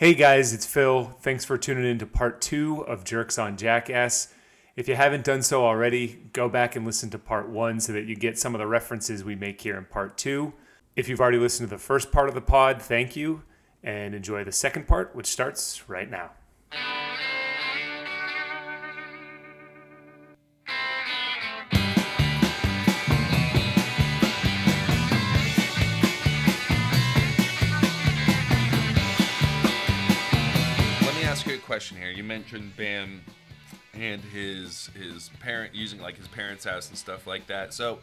Hey guys, it's Phil. Thanks for tuning in to part two of Jerks on Jackass. If you haven't done so already, go back and listen to part one so that you get some of the references we make here in part two. If you've already listened to the first part of the pod, thank you, and enjoy the second part, which starts right now. Question here. You mentioned Bam and his his parent using like his parents' house and stuff like that. So,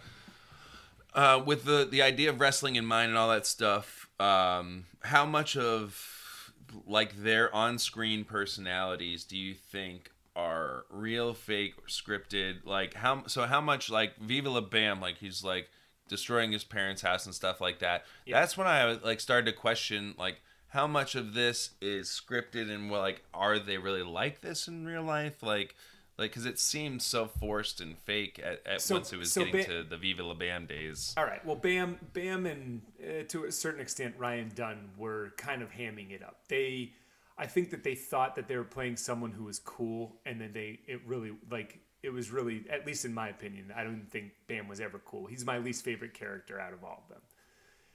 uh, with the the idea of wrestling in mind and all that stuff, um, how much of like their on-screen personalities do you think are real, fake, or scripted? Like how so? How much like Viva La Bam? Like he's like destroying his parents' house and stuff like that. That's when I like started to question like how much of this is scripted and well, like are they really like this in real life? Like like because it seemed so forced and fake at, at So- once it was so getting to the Viva La Bam days. All right. Well, Bam, Bam, and uh, to a certain extent, Ryan Dunn were kind of hamming it up. They, I think that they thought that they were playing someone who was cool, and then they, it really, like, it was really, at least in my opinion, I don't think Bam was ever cool. He's my least favorite character out of all of them.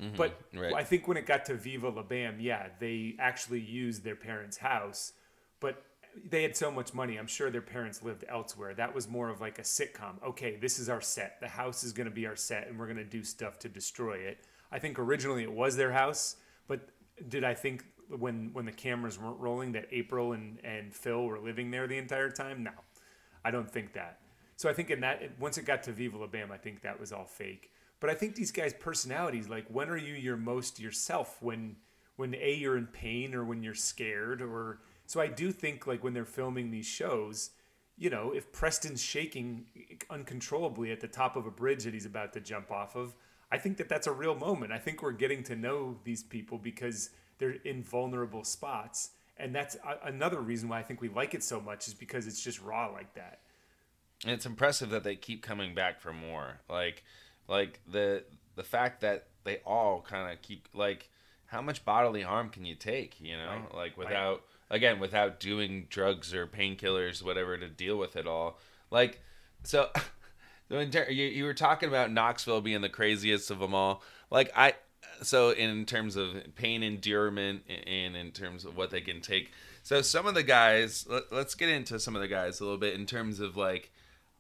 Mm-hmm. But right. I think when it got to Viva La Bam, yeah, they actually used their parents' house, but they had so much money. I'm sure their parents lived elsewhere. That was more of like a sitcom. Okay, this is our set. The house is going to be our set, and we're going to do stuff to destroy it. I think originally it was their house, but did I think when when the cameras weren't rolling that April and and Phil were living there the entire time? No, I don't think that. So I think in that once it got to Viva La Bam, I think that was all fake. But I think these guys' personalities, like when are you your most yourself? When when a you're in pain or when you're scared or so I do think like when they're filming these shows, you know, if Preston's shaking uncontrollably at the top of a bridge that he's about to jump off of, I think that that's a real moment. I think we're getting to know these people because they're in vulnerable spots. And that's another reason why I think we like it so much is because it's just raw like that. And it's impressive that they keep coming back for more. Like like the the fact that they all kind of keep like how much bodily harm can you take, you know? Right. Like without again, without doing drugs or painkillers whatever to deal with it all. Like so in you, you were talking about Knoxville being the craziest of them all. Like I so in terms of pain endurement and in terms of what they can take. So some of the guys, let, let's get into some of the guys a little bit in terms of like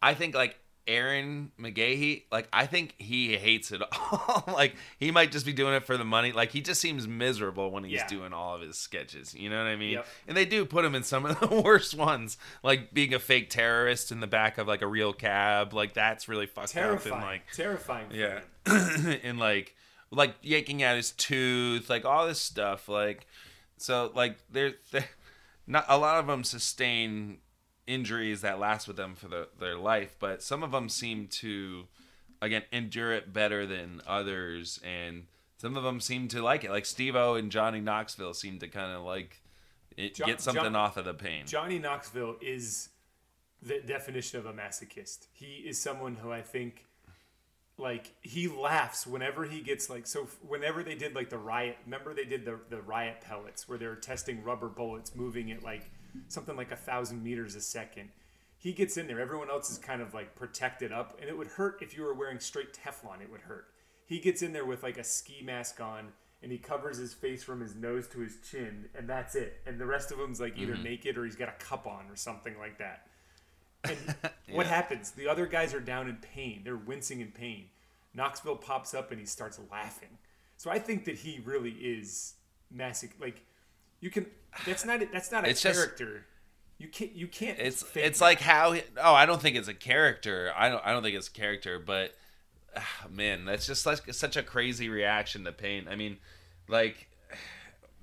I think like Ehren McGhehey, like I think he hates it all. like he might just be doing it for the money. Like he just seems miserable when he's Yeah. doing all of his sketches. You know what I mean? Yep. And they do put him in some of the worst ones, like being a fake terrorist in the back of like a real cab. Like that's really fucked up. Terrifying. And like terrifying. yeah, and like like yanking out his tooth, like all this stuff. Like so, like they're not a lot of them sustain injuries that last with them for the, their life, but some of them seem to again endure it better than others, and some of them seem to like it. Like Steve O and Johnny Knoxville seem to kind of like it, get something John- off of the pain. Johnny Knoxville is the definition of a masochist. He is someone who I think like he laughs whenever he gets like so whenever they did like the riot remember they did the, the riot pellets where they were testing rubber bullets moving at like something like a thousand meters a second he gets in there everyone else is kind of like protected up and it would hurt if you were wearing straight teflon it would hurt he gets in there with like a ski mask on and he covers his face from his nose to his chin and that's it and the rest of him's like either mm-hmm. naked or he's got a cup on or something like that and what happens? The other guys are down in pain. They're wincing in pain. Knoxville pops up and he starts laughing. So I think that he really is massive. Like you can. That's not. That's not a It's just- character. you can't. You can't. it's it's that. like how oh I don't think it's a character I don't I don't think it's a character but ah, man that's just like such a crazy reaction to pain I mean like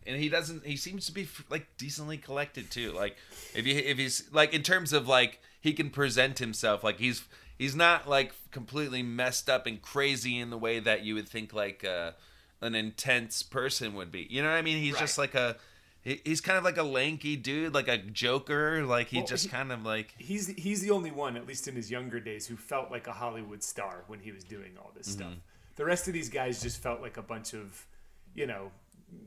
and he doesn't he seems to be like decently collected too like if you if he's like in terms of like he can present himself like he's he's not like completely messed up and crazy in the way that you would think like uh an intense person would be you know what I mean he's just like a he- He's kind of like a lanky dude, like a joker. Like he Well, just he- kind of like he's he's the only one, at least in his younger days, who felt like a Hollywood star when he was doing all this Mm-hmm. stuff. The rest of these guys just felt like a bunch of, you know,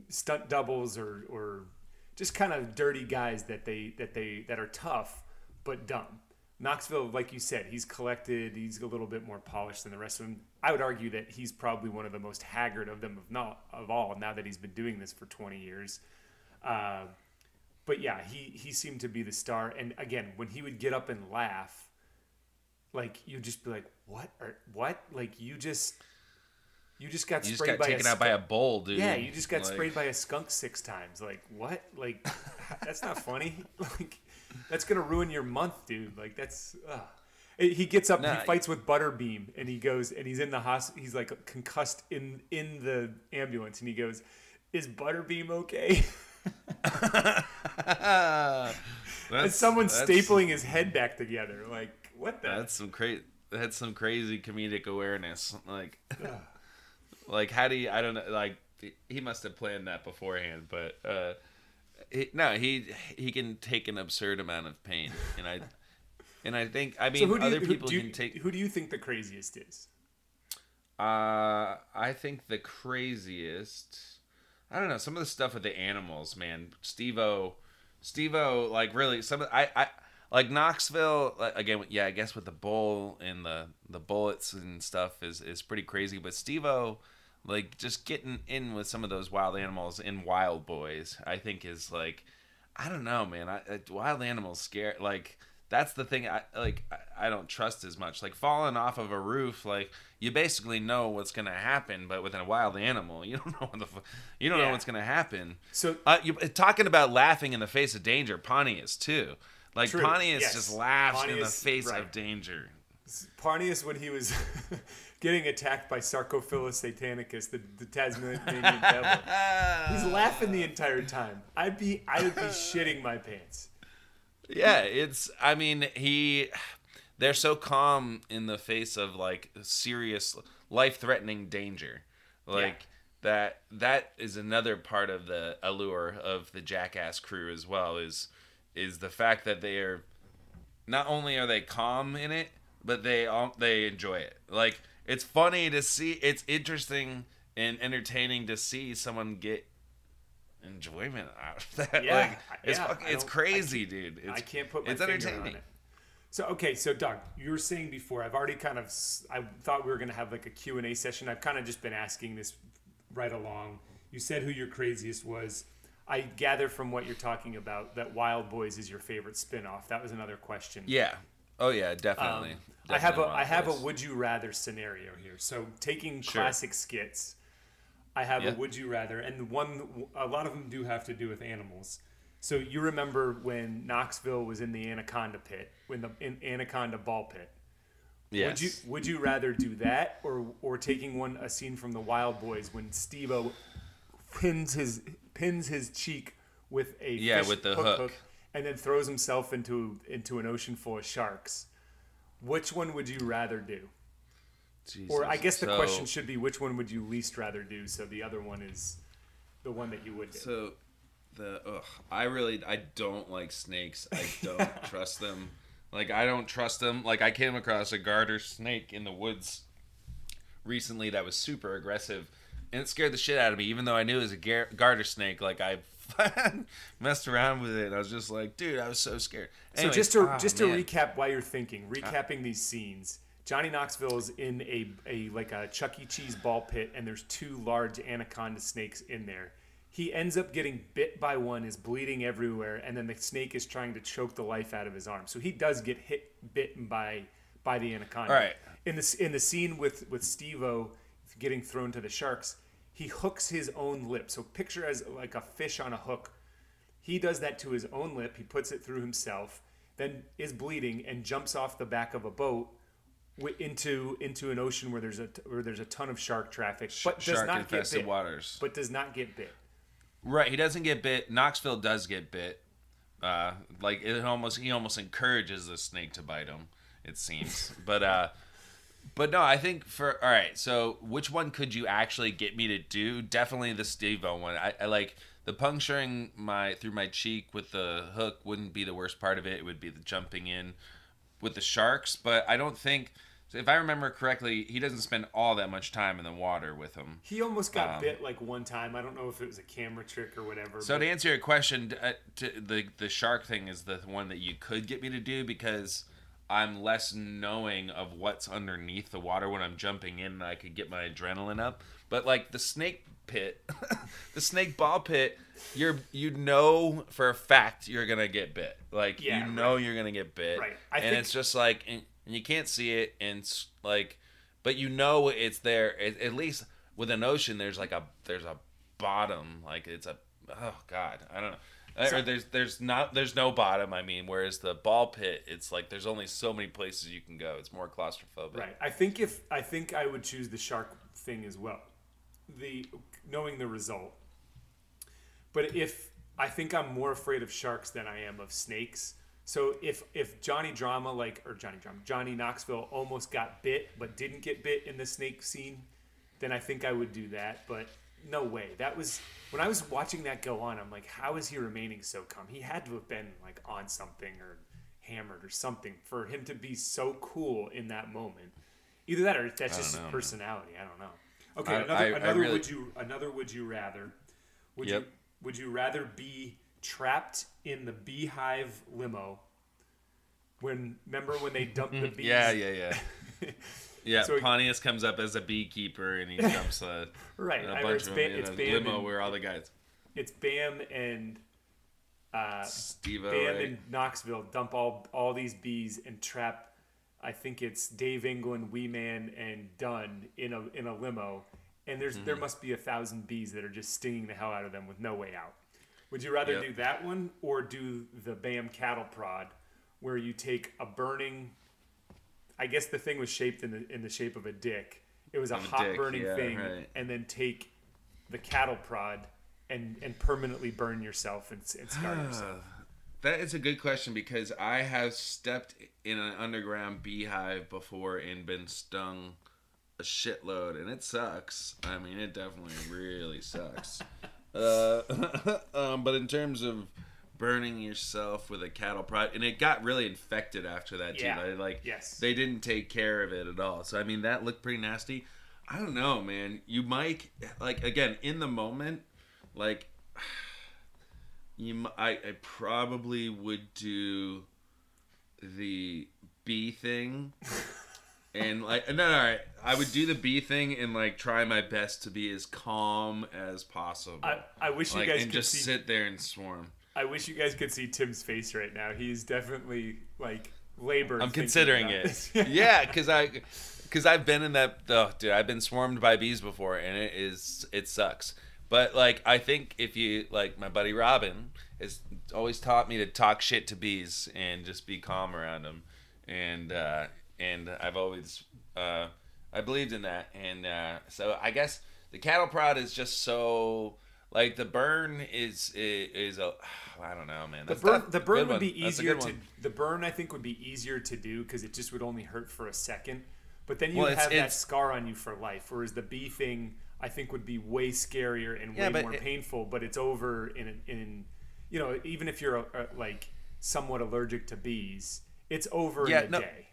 stunt doubles or or just kind of dirty guys that they that they that are tough but dumb. Knoxville, like you said, he's collected. He's a little bit more polished than the rest of them. I would argue that he's probably one of the most haggard of them of not of all. Now that he's been doing this for 20 years, uh, but yeah, he he seemed to be the star. And again, when he would get up and laugh, like you'd just be like, "What? Or what? Like you just." You just got You sprayed just got by taken a out by a bull, dude. Yeah, you just got Like- sprayed by a skunk six times. Like what? Like that's not funny. Like that's gonna ruin your month, dude. Like that's. Ugh. He gets up, Nah. he fights with Butterbean, and he goes, and he's in the hospital. He's like concussed in in the ambulance, and he goes, "Is Butterbean okay?" and that's- stapling his head back together. Like what the? That's some crazy. That's some crazy comedic awareness. Like, like how do you? I don't know. Like he must have planned that beforehand, but uh, he, no, he he can take an absurd amount of pain, and I and I think I mean so who do you, other who people you, can take. who do you think the craziest is? Uh, I think the craziest. I don't know some of the stuff with the animals, man. Steve-O, Steve-O, like really some of I I like Knoxville like, again. Yeah, I guess with the bull and the the bullets and stuff is is pretty crazy. But Steve-O, like just getting in with some of those wild animals in Wildboyz, I think is like I don't know, man. I, I wild animals scare like that's the thing I like I, don't trust as much. Like falling off of a roof, like you basically know what's gonna happen, but with a wild animal, you don't know what the you don't Yeah. know what's gonna happen. So Uh, you talking about laughing in the face of danger, Pontius too. Like True, Pontius yes. just laughs in the face right. of danger. Pontius, when he was getting attacked by Sarcophilus satanicus, the, the Tasmanian devil. He's laughing the entire time. I'd be I would be shitting my pants. Yeah, it's. I mean, he. They're so calm in the face of like serious, life-threatening danger, like that. That is another part of the allure of the Jackass crew as well. Is is the fact that they are not only are they calm in it, but they all they enjoy it. Like it's funny to see. It's interesting and entertaining to see someone get enjoyment out of that. Yeah, like it's yeah, fucking, it's crazy, dude. It's, I can't put my it's finger entertaining. on it. So okay, so Doug, you were saying before I've already kind of I thought we were gonna have like a Q and A session. I've kind of just been asking this right along. You said who your craziest was. I gather from what you're talking about that Wildboyz is your favorite spin-off. That was another question. Yeah. Oh yeah, definitely. Um, I have a Definitely I have a would you rather scenario here. So taking Sure. classic skits, I have Yeah. a would you rather, and one a lot of them do have to do with animals. So you remember when Knoxville was in the Anaconda pit, when the in Anaconda ball pit. yes. Would you would you rather do that or or taking one a scene from the Wildboyz when Steve-O pins his pins his cheek with a Yeah, fish with the hook. and then throws himself into into an ocean full of sharks. Which one would you rather do? Or I guess the So- question should be which one would you least rather do? So the other one is the one that you would do. So the ugh, I really I don't like snakes. I don't trust them. Like I don't trust them. Like I came across a garter snake in the woods recently that was super aggressive, and it scared the shit out of me. Even though I knew it was a gar- garter snake, like I messed around with it. And I was just like, dude, I was so scared. So just to ah, just to man. recap while you're thinking, recapping these scenes. Johnny Knoxville is in a, a like a Chuck E. Cheese ball pit, and there's two large anaconda snakes in there. He ends up getting bit by one, is bleeding everywhere, and then the snake is trying to choke the life out of his arm. So he does get hit, bitten by by the anaconda. All right. In this in the scene with with Steve-O getting thrown to the sharks, he hooks his own lip. So picture as like a fish on a hook he does that to his own lip. He puts it through himself, then is bleeding and jumps off the back of a boat into into an ocean where there's a where there's a ton of shark traffic, but does shark not get infested bit. waters. But does not get bit. Right, he doesn't get bit. Knoxville does get bit. Uh, like it almost he almost encourages the snake to bite him. It seems, but uh, but no, I think for all right. So which one could you actually get me to do? Definitely the Steve-O one. I, I like the puncturing my through my cheek with the hook wouldn't be the worst part of it. It would be the jumping in with the sharks, but I don't think if I remember correctly, he doesn't spend all that much time in the water with them. He almost got Um, bit like one time. I don't know if it was a camera trick or whatever. So but to answer your question, uh, to the the shark thing is the one that you could get me to do because I'm less knowing of what's underneath the water when I'm jumping in. and I could get my adrenaline up, but like the snake pit, the snake ball pit, you're you know for a fact you're gonna get bit. Like Yeah, you know you're gonna get bit, Right. I and think- it's just like and, and you can't see it, and like, but you know it's there. At, at least with an ocean, there's like a there's a bottom, like it's a oh god, I don't know. So- or there's there's not there's no bottom. I mean, whereas the ball pit, it's like there's only so many places you can go. It's more claustrophobic. Right. I think if I think I would choose the shark thing as well. The knowing the result. But if I think I'm more afraid of sharks than I am of snakes. So if if Johnny Drama like or Johnny Drama Johnny Knoxville almost got bit but didn't get bit in the snake scene, then I think I would do that. But no way. That was when I was watching that go on. I'm like, how is he remaining so calm? He had to have been like on something or hammered or something for him to be so cool in that moment. Either that or that's just know, his personality. I don't know. Okay, I- another I- I really- would you another would you rather? Would Yep. you would you rather be trapped in the beehive limo when remember when they dumped the bees? Yeah, yeah, yeah. Yeah, So- Pontius comes up as a beekeeper and he jumps a, Right. a I- bunch it's of Bam- them in it's a Bam limo and- where all the guys. It's Bam and uh, Steve Bam right? in Knoxville dump all all these bees and trap. I think it's Dave England, Wee Man, and Dunn in a in a limo, and there's Mm-hmm. there must be a thousand bees that are just stinging the hell out of them with no way out. Would you rather Yep. do that one or do the Bam cattle prod, where you take a burning? I guess the thing was shaped in the in the shape of a dick. It was a hot dick, burning yeah, thing, right. and then take the cattle prod and and permanently burn yourself and, and scar yourself. That is a good question because I have stepped in an underground beehive before and been stung a shitload, and it sucks. I mean, it definitely really sucks. uh, um, but in terms of burning yourself with a cattle prod, and it got really infected after that too. Yeah. They, like, Yes. they didn't take care of it at all. So I mean, that looked pretty nasty. I don't know, man. You might like again in the moment, like you. I, I probably would do the bee thing, and like no, no, all right. I would do the bee thing and like try my best to be as calm as possible. I, I wish you guys and could just see. sit there and swarm. I wish you guys could see Tim's face right now. He's definitely like labor. I'm considering it. yeah, because I, because I've been in that. Oh, dude, I've been swarmed by bees before, and it is it sucks. But like, I think if you like, my buddy Robin has always taught me to talk shit to bees and just be calm around them, and uh, and I've always uh, I believed in that, and uh, so I guess the cattle prod is just so. Like the burn is is, is a I don't know man. The burn, the burn would be easier to the burn. I think would be easier to do because it just would only hurt for a second. But then you Well, would it's- have that it's- scar on you for life. Whereas the bee thing, I think, would be way scarier and Yeah, way more it- painful. But it's over in in you know even if you're uh, like somewhat allergic to bees, it's over Yeah, in a no- day.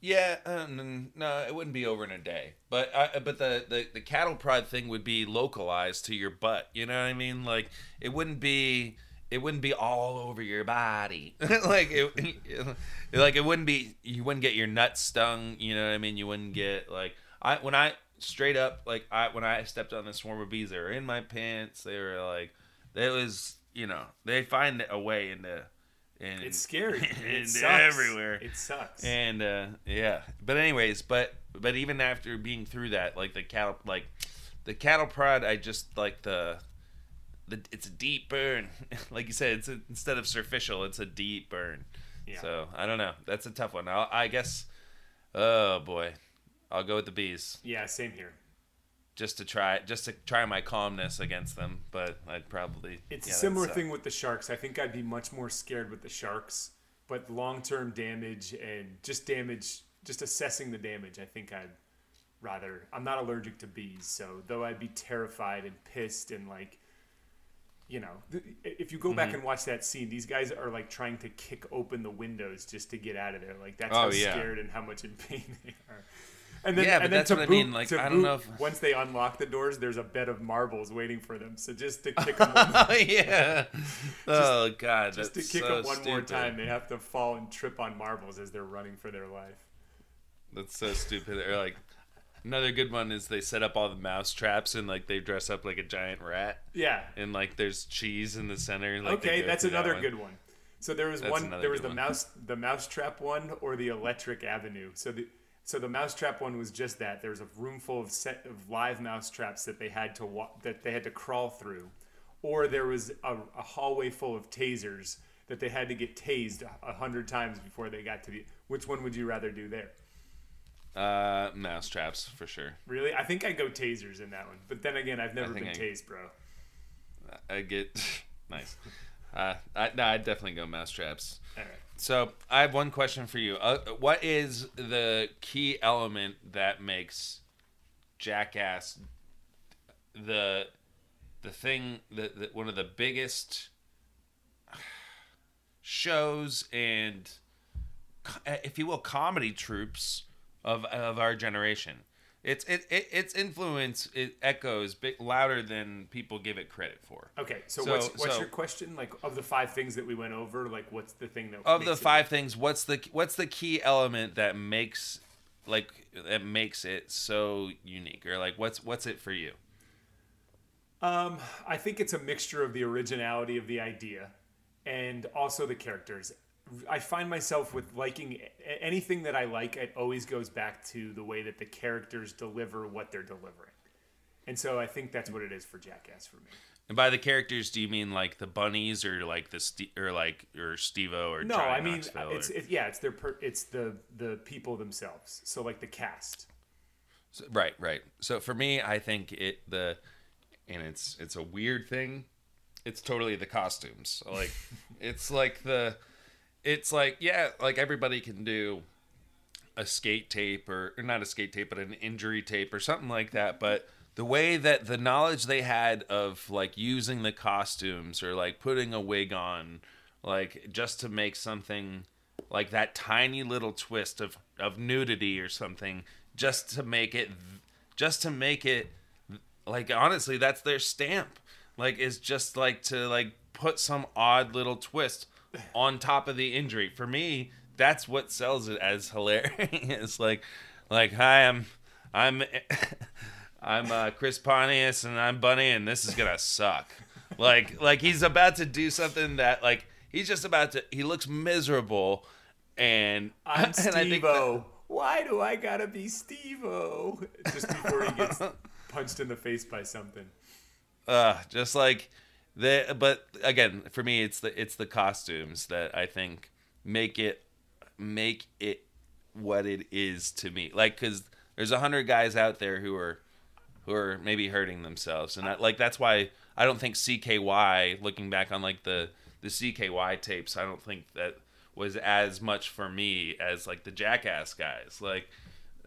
Yeah, um, no, it wouldn't be over in a day. But uh, but the, the the cattle prod thing would be localized to your butt. You know what I mean? Like it wouldn't be it wouldn't be all over your body. like it like it wouldn't be you wouldn't get your nuts stung. You know what I mean? You wouldn't get like I when I straight up like I when I stepped on the swarm of bees, they were in my pants. They were like it was you know they find a way into. And, It's scary. It and sucks. everywhere. It sucks. And uh, yeah, but anyways, but but even after being through that, like the cattle, like the cattle prod, I just like the the it's a deep burn. like you said, it's a, instead of superficial, it's a deep burn. Yeah. So I don't know. That's a tough one. I'll, I guess. Oh boy, I'll go with the bees yeah, same here. Just to try just to try my calmness against them. But I'd probably It's yeah, a similar thing with the sharks. I think I'd be much more scared with the sharks, but long term damage and just damage, just assessing the damage, I think I'd rather. I'm not allergic to bees, so though I'd be terrified and pissed and like you know, th- if you go Mm-hmm. back and watch that scene, these guys are like trying to kick open the windows just to get out of there. Like that's Oh, how yeah. scared and how much in pain they are. And then, Yeah, but then that's what I mean, like, I don't boot, know if- once they unlock the doors, there's a bed of marbles waiting for them. So just to kick them, Oh yeah. oh god, just to kick so them one more time, they have to fall and trip on marbles as they're running for their life. That's so stupid. Or like another good one is they set up all the mouse traps and like they dress up like a giant rat Yeah. and like there's cheese in the center. Like, okay, that's through that another one. good one. So there was That's one. There was the one. mouse, the mousetrap one, or the electric avenue. So the so the mousetrap one was just that. There was a room full of set of live mousetraps that they had to wa- that they had to crawl through, or there was a, a hallway full of tasers that they had to get tased a, hundred times before they got to the. Which one would you rather do there? Uh, mouse traps for sure. Really, I think I go tasers in that one. But then again, I've never been I- tased, bro. I get nice. Uh, I, no, I'd definitely go mouse traps. All right. So I have one question for you. Uh, what is the key element that makes Jackass the the thing that, one of the biggest shows and if you will comedy troupes of of our generation. It's it, it its influence it echoes big louder than people give it credit for. Okay, so, So- what's what's so- your question? Like of the five things that we went over, like what's the thing that of the it- five things what's the what's the key element that makes like that makes it so unique or like what's what's it for you Um, I think it's a mixture of the originality of the idea and also the characters. I find myself with liking anything that I like. It always goes back to the way that the characters deliver what they're delivering, and so I think that's what it is for Jackass for me. and by the characters do you mean like the bunnies or like the Ste- or like or Steve-O or No, Johnny I mean it's or- it, yeah, it's their per, it's the the people themselves. So like the cast. So- right right so for me i think it the and it's it's a weird thing it's totally the costumes like it's like the it's like yeah like everybody can do a skate tape or, or not a skate tape but an injury tape or something like that. But the way that the knowledge they had of like using the costumes or like putting a wig on like just to make something like that tiny little twist of of nudity or something just to make it just to make it like honestly that's their stamp. Like is just like to like put some odd little twist on top of the injury for me that's what sells it as hilarious like like hi i'm i'm i'm uh, chris pontius and i'm bunny and this is gonna suck like like he's about to do something that like he's just about to he looks miserable and I'm and I think Steve-O. Why do I gotta be Steve-O? Just before he gets punched in the face by something. uh just like the but again for me it's the it's the costumes that i think make it make it what it is to me. Like because there's a hundred guys out there who are who are maybe hurting themselves. And I, like that's why i don't think cky looking back on like the the cky tapes i don't think that was as much for me as like the jackass guys. Like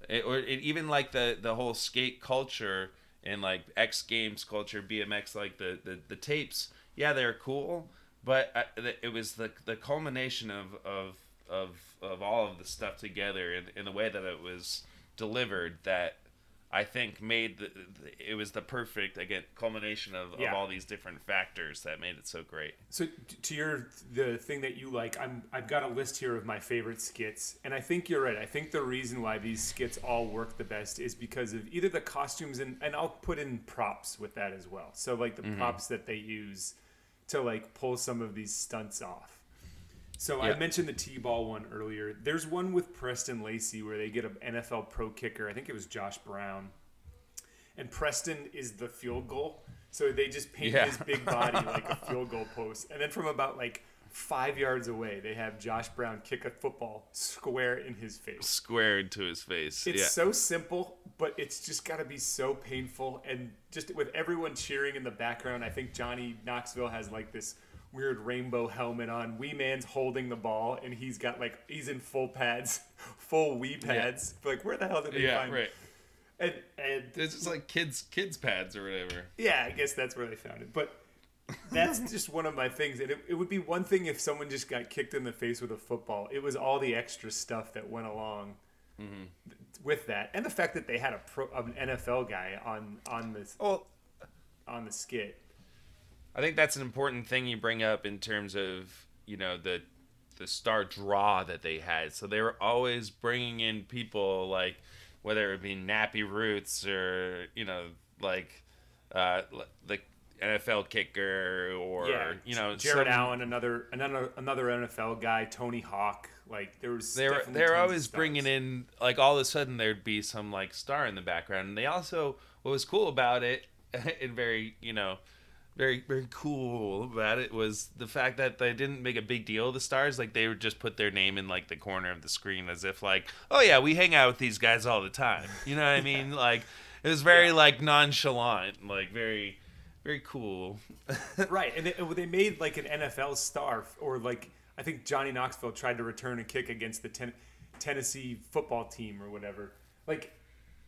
it, or it, even like the the whole skate culture and like X Games culture, BMX, like the the, the tapes. Yeah, they're cool, but uh, I, it was the the culmination of of of of all of the stuff together in, in the way that it was delivered that I think made the, the it was the perfect again culmination of, Yeah. of all these different factors that made it so great. So to your the thing that you like, I'm I've got a list here of my favorite skits, and I think you're right. I think the reason why these skits all work the best is because of either the costumes and and I'll put in props with that as well. So like the mm-hmm. props that they use to like pull some of these stunts off. So I mentioned the T-ball one earlier. There's one with Preston Lacy where they get an NFL pro kicker. I think it was Josh Brown. And Preston is the field goal. So they just paint Yeah. his big body like a field goal post. And then from about like five yards away, they have Josh Brown kick a football square in his face. Square into his face. It's yeah. so simple, but it's just got to be so painful. And just with everyone cheering in the background, I think Johnny Knoxville has like this weird rainbow helmet on. Wee Man's holding the ball, and he's got like he's in full pads, full wee pads. Like where the hell did they yeah, find? right. And and It's just like kids kids pads or whatever. yeah, I guess that's where they found it. But that's just one of my things. And it, it would be one thing if someone just got kicked in the face with a football. It was all the extra stuff that went along Mm-hmm. with that, and the fact that they had a pro, an NFL guy on on this Well, on the skit. I think that's an important thing you bring up in terms of you know the the star draw that they had. So they were always bringing in people like whether it be Nappy Roots or you know like uh, the NFL kicker or yeah, you know Jared some- Allen, another another another NFL guy, Tony Hawk. Like there was they were they were always bringing in like all of a sudden there'd be some like star in the background and they also what was cool about it and very you know very very cool about it was the fact that they didn't make a big deal of the stars. Like they would just put their name in like the corner of the screen as if like oh yeah we hang out with these guys all the time. You know what i mean? Like it was very Yeah. like nonchalant like very very cool. Right, and they, they made like an NFL star, or like I think Johnny Knoxville tried to return a kick against the ten- Tennessee football team or whatever. Like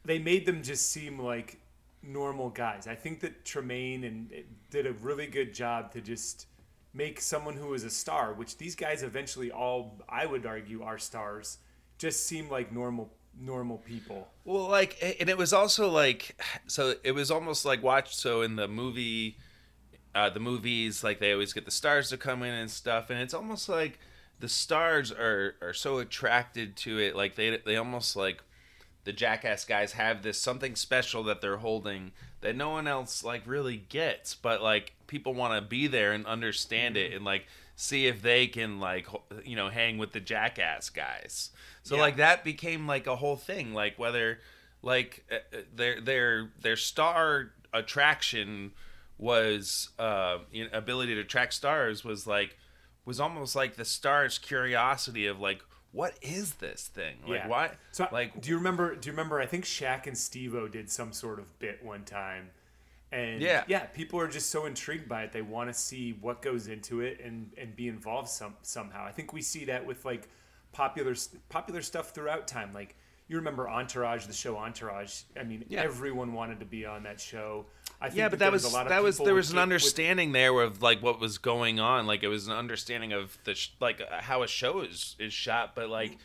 they made them just seem like normal guys. I think that Tremaine and it did a really good job to just make someone who was a star, which these guys eventually all I would argue are stars, just seem like normal normal people. Well, like, and it was also like, so it was almost like watch. So in the movie, uh, the movies, like they always get the stars to come in and stuff, and it's almost like the stars are are so attracted to it, like they they almost like the jackass guys have this something special that they're holding that no one else like really gets, but like people want to be there and understand it and like see if they can like you know hang with the jackass guys. So Yeah. like that became like a whole thing like whether like uh, uh, their their their star attraction was uh you know, ability to attract stars was like was almost like the stars curiosity of like what is this thing like yeah. why So like do you remember? Do you remember? I think Shaq and Steve-O did some sort of bit one time, and Yeah. yeah, people are just so intrigued by it. They want to see what goes into it and and be involved some somehow. I think we see that with like popular popular stuff throughout time. Like you remember Entourage, the show Entourage. I mean, Yeah. everyone wanted to be on that show. I think yeah but that there was, a lot of that was there was an kid- with- understanding there of like what was going on like it was an understanding of the sh- like uh, how a show is is shot but like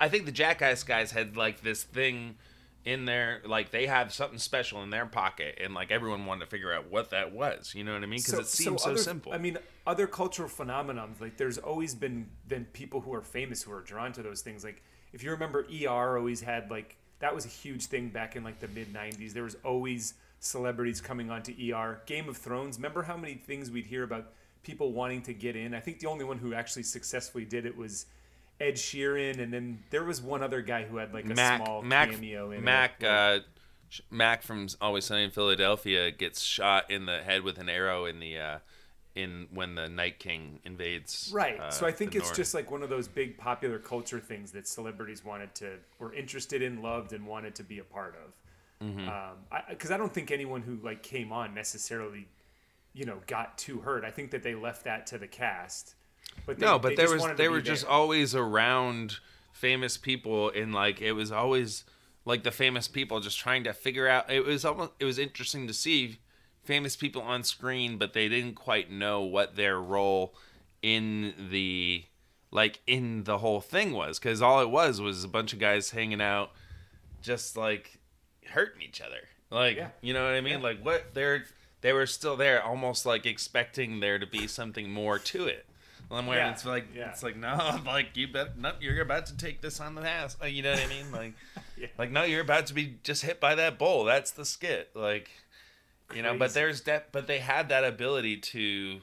i think the jackass guys had like this thing in there like they have something special in their pocket and like everyone wanted to figure out what that was you know what i mean because it seems so, other- simple I mean, other cultural phenomenons like there's always been been people who are famous who are drawn to those things. Like if you remember, ER always had like that was a huge thing back in like the mid '90s. There was always celebrities coming onto ER. Game of Thrones. Remember how many things we'd hear about people wanting to get in? I think the only one who actually successfully did it was. Ed Sheeran, and then there was one other guy who had like a mac small mac cameo in mac it. uh mac from always sunny in philadelphia gets shot in the head with an arrow in the uh in when the night king invades Right. uh, so I think it's north. just like one of those big popular culture things that celebrities wanted to were interested in, loved, and wanted to be a part of. Mm-hmm. Um, Because I, don't think anyone who like came on necessarily, you know, got too hurt. I think that they left that to the cast. But they, no, but they there was they were just always around famous people, and like it was always like the famous people just trying to figure out. It was almost it was interesting to see famous people on screen, but they didn't quite know what their role in the like in the whole thing was because all it was was a bunch of guys hanging out, just like hurting each other. Like Yeah. you know what I mean? Yeah. Like what they're they were still there, almost like expecting there to be something more to it. One where Yeah, it's like it's like no, like you bet no, you're about to take this on the ass. Like, you know what I mean? Like like no, you're about to be just hit by that bull. That's the skit. Like you know, but there's that but they had that ability to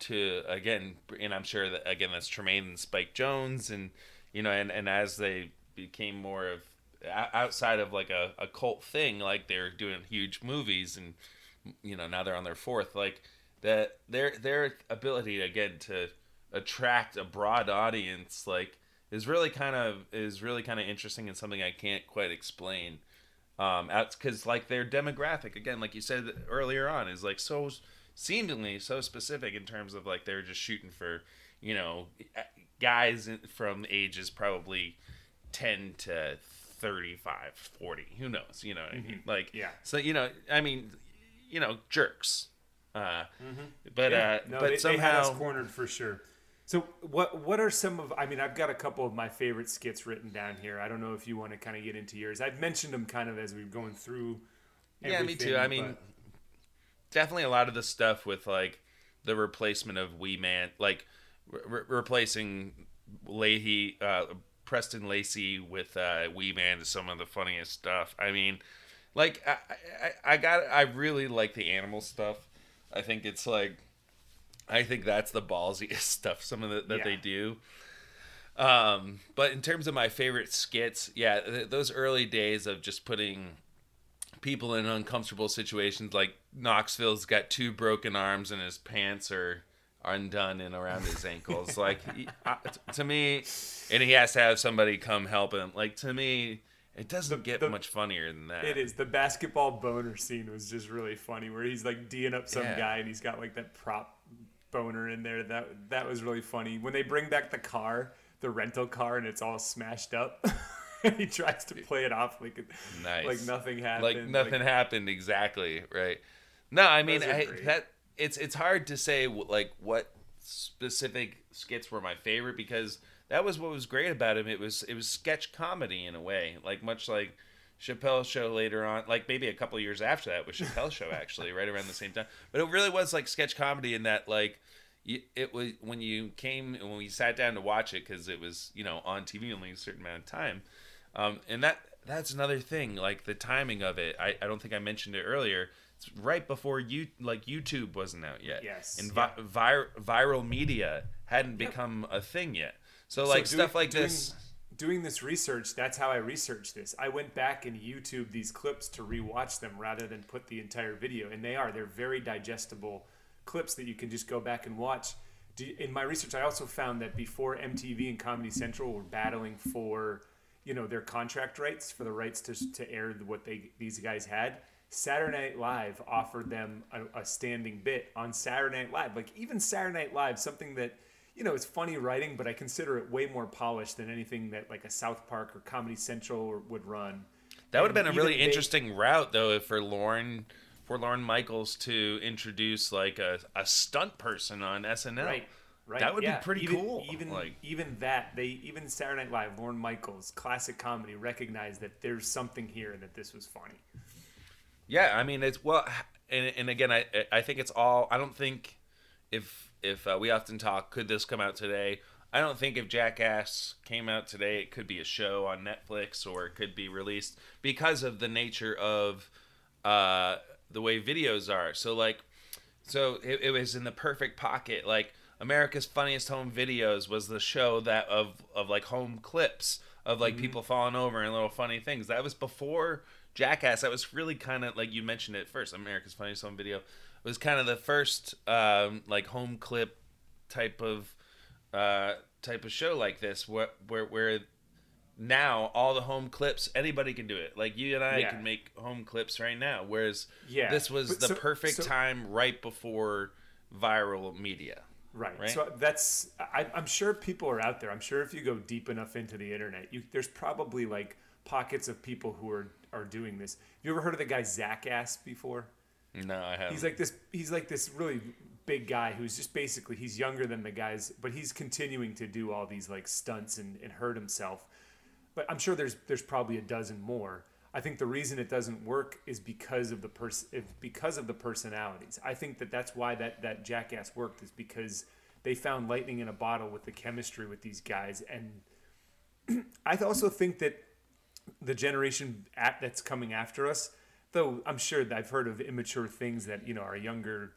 to again and I'm sure that again that's Tremaine and Spike Jonze and you know and and as they became more of outside of like a, a cult thing like they're doing huge movies and you know now they're on their fourth like that their their ability again to attract a broad audience like is really kind of is really kind of interesting and something I can't quite explain. Um because like their demographic again like you said earlier on is like so seemingly so specific in terms of like they're just shooting for you know guys from ages probably 10 to 35 40 who knows you know what i mean like Yeah. so you know i mean you know jerks Uh, But uh, no, but they, somehow they had us cornered for sure. So what what are some of? I mean, I've got a couple of my favorite skits written down here. I don't know if you want to kind of get into yours. I've mentioned them kind of as we've going through. Yeah, me too. I mean, but- definitely a lot of the stuff with like the replacement of Wee Man, like re- replacing Leahy, uh, Preston Lacy with uh, Wee Man is some of the funniest stuff. I mean, like I, I, I got, I really like the animal stuff. I think it's like, I think that's the ballsiest stuff. Some of the, that Yeah. they do. Um, but in terms of my favorite skits, yeah, th- those early days of just putting people in uncomfortable situations, like Knoxville's got two broken arms and his pants are undone and around his ankles. like he- uh, to me, and he has to have somebody come help him. Like to me, it doesn't get the- much funnier than that. It is the basketball boner scene was just really funny, where he's like d'ing up some Yeah. guy and he's got like that prop boner in there. That that was really funny. When they bring back the car, the rental car, and it's all smashed up, and he tries to play it off like Nice. like nothing happened. like nothing happened exactly right no i mean I, that it's it's hard to say like what specific skits were my favorite because that was what was great about him it was it was sketch comedy in a way like much like Chappelle's show later on, like maybe a couple years after that was Chappelle's show actually, right around the same time. But it really was like sketch comedy in that like it was when you came and when we sat down to watch it because it was you know on TV only a certain amount of time, um, and that that's another thing like the timing of it. I, I don't think I mentioned it earlier. It's right before you like YouTube wasn't out yet. Yes, and vi- vir- viral media hadn't become a thing yet. So like So stuff doing- like doing- this. Doing this research, that's how I researched this. I went back and YouTube these clips to rewatch them rather than put the entire video. And they are, they're very digestible clips that you can just go back and watch. Do- In my research, I also found that before MTV and Comedy Central were battling for, you know, their contract rights for the rights to, to air what they these guys had, Saturday Night Live offered them a, a standing bit on Saturday Night Live. Like even Saturday Night Live, something that you know it's funny writing, but I consider it way more polished than anything that like a South Park or Comedy Central would run. That would have And been a really they- interesting route, though, for Lauren, for Lorne Michaels to introduce like a, a stunt person on SNL. Right. Right. That would yeah. be pretty even, cool. Even like, even that they even Saturday Night Live, Lorne Michaels, classic comedy, recognized that there's something here and that this was funny. Yeah, I mean, it's well, and, and again, I I think it's all. I don't think if if uh, we often talk, could this come out today? I don't think if Jackass came out today, it could be a show on Netflix or it could be released because of the nature of uh, the way videos are. So like, so it, it was in the perfect pocket. Like America's Funniest Home Videos was the show that of of like home clips of like people falling over and little funny things. That was before Jackass. That was really kind of like you mentioned it first. America's Funniest Home Video It was kind of the first um, like home clip type of uh, type of show like this where where where now all the home clips anybody can do it like you and i Yeah. can make home clips right now whereas Yeah, this was but the so- perfect so- time right before viral media Right. Right? So that's I, I'm sure people are out there. I'm sure if you go deep enough into the internet, you, there's probably like pockets of people who are are doing this. Have you ever heard of the guy Zach Ass before? no i haven't He's like this. He's like this really big guy who's just basically he's younger than the guys, but he's continuing to do all these like stunts and, and hurt himself. But I'm sure there's there's probably a dozen more. I think the reason it doesn't work is because of the person because of the personalities. I think that that's why that that jackass worked is because they found lightning in a bottle with the chemistry with these guys and I also think that the generation at, that's coming after us, though I'm sure that I've heard of immature things that you know our younger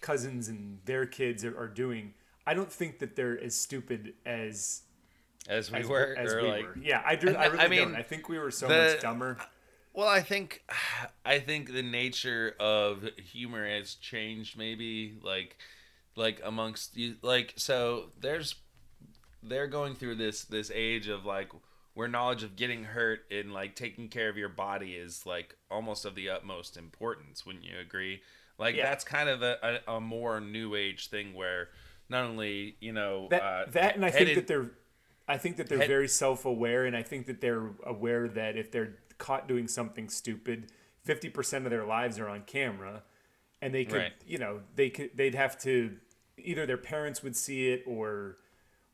cousins and their kids are, are doing. I don't think that they're as stupid as as we as, were as or we like were. Yeah, I do. I I really mean, don't. I think we were so the- much dumber. Well, I think I think the nature of humor has changed maybe like like amongst you like so there's they're going through this this age of like where knowledge of getting hurt and like taking care of your body is like almost of the utmost importance wouldn't you agree like Yeah. that's kind of a, a, a more new age thing where not only you know That uh, that and I think that they're I think that they're head- very self-aware and I think that they're aware that if they're caught doing something stupid, 50% of their lives are on camera and they could Right. you know they could they'd have to either their parents would see it or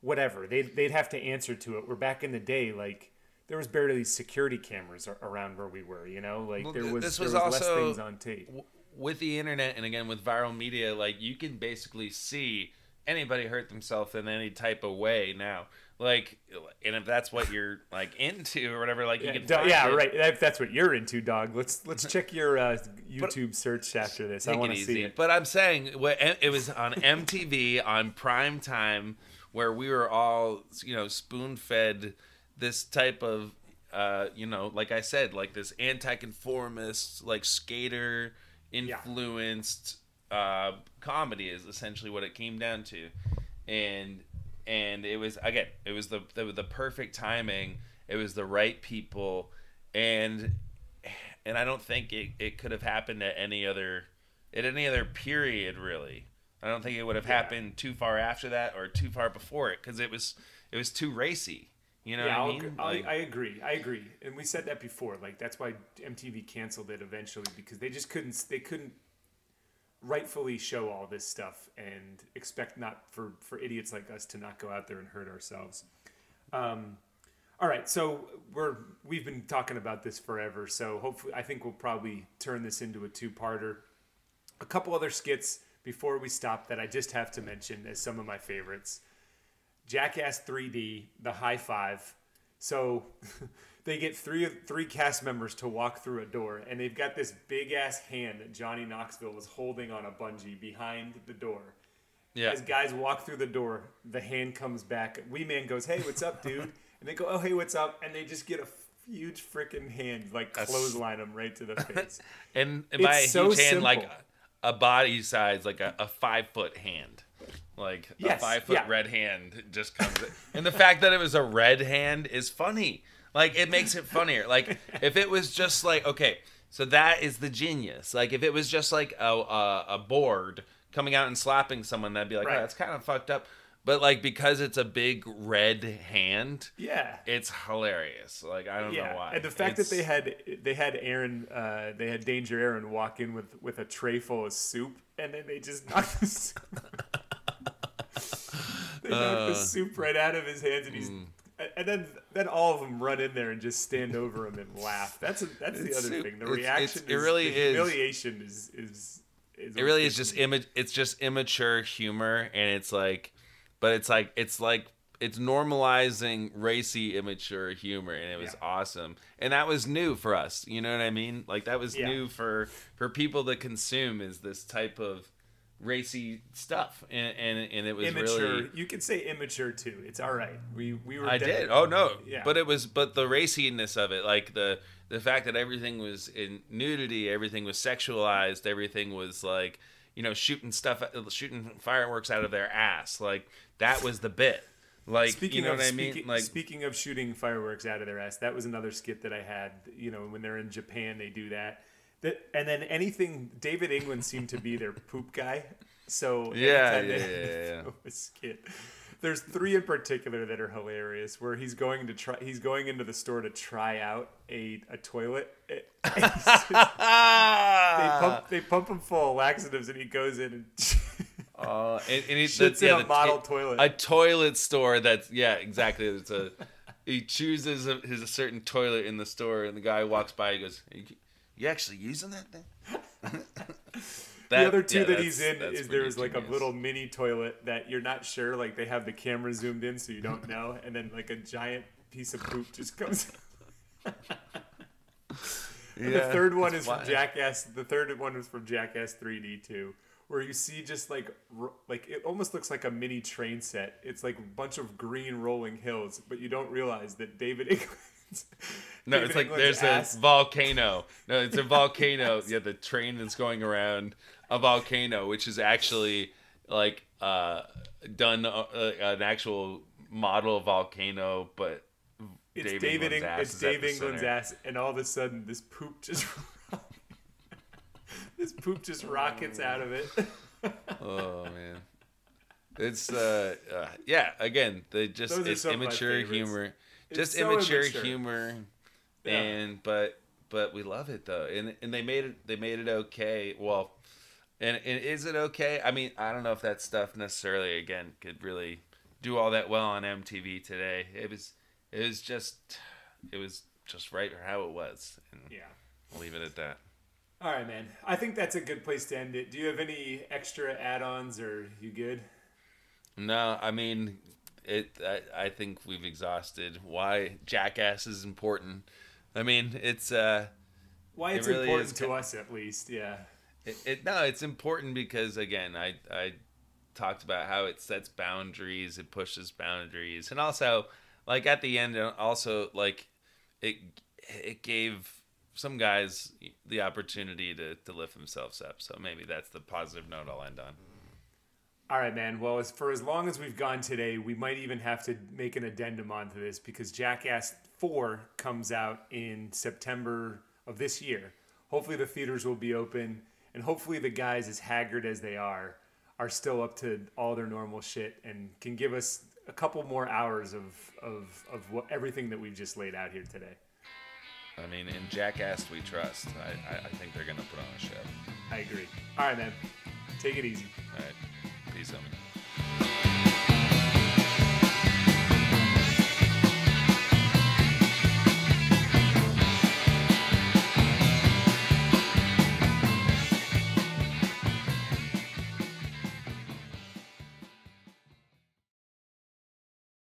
whatever. They'd, they'd have to answer to it. We're back in the day like there was barely security cameras around where we were you know? Like there was, this there was was less things on tape. W- with the internet and again with viral media, like you can basically see anybody hurt themselves in any type of way now. Like, and if that's what you're like into or whatever, like yeah, you can. do- yeah it. right. If that's what you're into dog let's let's check your uh, youtube search after this. I want to see it. But I'm saying it was on MTV on prime time where we were all, you know, spoon fed this type of, uh, you know, like I said, like this anti-conformist, like skater influenced uh, comedy is essentially what it came down to, and and it was again, it was the the, the perfect timing. It was the right people, and and I don't think it, it could have happened at any other at any other period really. I don't think it would have Yeah. happened too far after that or too far before it because it was it was too racy. You know yeah, what I mean? I, Like- I agree. I agree, and we said that before. Like that's why MTV canceled it eventually because they just couldn't. They couldn't rightfully show all this stuff and expect not for for idiots like us to not go out there and hurt ourselves. Um, all right, so we're we've been talking about this forever. So hopefully, I think we'll probably turn this into a two-parter. A couple other skits before we stop that I just have to mention as some of my favorites. Jackass 3D, the high five. So they get three three cast members to walk through a door, and they've got this big ass hand that Johnny Knoxville was holding on a bungee behind the door. yeah. As guys walk through the door, the hand comes back. Wee Man goes, "Hey, what's up, dude?" And they go, "Oh, hey, what's up?" And they just get a huge freaking hand, like That's- clothesline them right to the face. and, and by so huge hand, like simple. A body size, like a, a five foot hand. Like a five foot yeah. red hand just comes in. And the fact that it was a red hand is funny. Like it makes it funnier. Like if it was just like okay, so that is the genius. Like if it was just like a a, a board coming out and slapping someone, that'd be like, oh, Right. oh, that's kind of fucked up. But like because it's a big red hand, yeah. it's hilarious. Like I don't yeah, know why. and the fact It's- that they had they had Ehren, uh, they had Danger Ehren walk in with with a tray full of soup, and then they just knocked the soup. they knocked Uh, the soup right out of his hands, and he's. mm. And then, then all of them run in there and just stand over him and laugh. That's a, that's the other soup. thing. The It's- reaction, it's- it is, really is. humiliation is is. is it really is just image. it's just immature humor and it's like but it's like it's like it's normalizing racy immature humor and it was Yeah. awesome and that was new for us you know what i mean like that was Yeah. new for for people to consume is this type of racy stuff and and, and it was immature. really You could say immature too. It's all right. We we were. I did. Oh no. Yeah. But it was but the raciness of it, like the the fact that everything was in nudity, everything was sexualized, everything was like, you know, shooting stuff shooting fireworks out of their ass. Like that was the bit. Like Speaking you know of what I mean? speaking, Like speaking of shooting fireworks out of their ass, that was another skit that I had. You know, when they're in Japan, they do that. That and then anything. David England seemed to be their poop guy. So Yeah, yeah, yeah, yeah, skit. There's three in particular that are hilarious. Where he's going to try, he's going into the store to try out a a toilet. It- just- they pump they pump him full of laxatives, and he goes in and Uh, and, and shits the, yeah, in a model t- toilet. A toilet store that's yeah, exactly. It's a he chooses a, his a certain toilet in the store, and the guy walks by. He goes, "You, you actually using that thing?" the other two yeah, that he's in is there's like a little mini toilet that you're not sure like they have the camera zoomed in so you don't know and then like a giant piece of poop just comes And the third one is from Jackass the third one was from Jackass 3D 2 where you see just like like it almost looks like a mini train set. It's like a bunch of green rolling hills but you don't realize that David England's No, David it's like England's there's ass- a volcano. No, it's a volcano. Yeah, the train that's going around a volcano, which is actually like uh, done uh, an actual model volcano, but It's Dave David. England's Eng- ass it's is at Dave the England's center. ass, and all of a sudden, this poop just this poop just rockets out of it. Oh man, it's uh, uh yeah. Again, the just Those it's some of my immature favorites. humor, It's just so immature, immature. humor, Yeah. and but but we love it though, and and they made it they made it okay. Well, And, and is it okay? I mean, I don't know if that stuff necessarily again could really do all that well on MTV today. It was it was just it was just right or how it was. And Yeah. I'll leave it at that. All right, man. I think that's a good place to end it. Do you have any extra add-ons, or you good? No, I mean, it. I, I think we've exhausted why Jackass is important. I mean, it's uh, Why It it's really important to us, at least. Yeah. It, it. No, it's important because again, I I talked about how it sets boundaries, it pushes boundaries, and also like at the end, also like it it gave some guys the opportunity to to lift themselves up. So maybe that's the positive note I'll end on. All right, man. Well, as for as long as we've gone today, we might even have to make an addendum onto this because Jackass 4 comes out in September of this year. Hopefully, the theaters will be open, and hopefully, the guys, as haggard as they are, are still up to all their normal shit and can give us a couple more hours of of of what, everything that we've just laid out here today. I mean, in Jackass we trust. I I, I think they're gonna put on a show. I agree. All right, man. Take it easy. All right, peace, homie.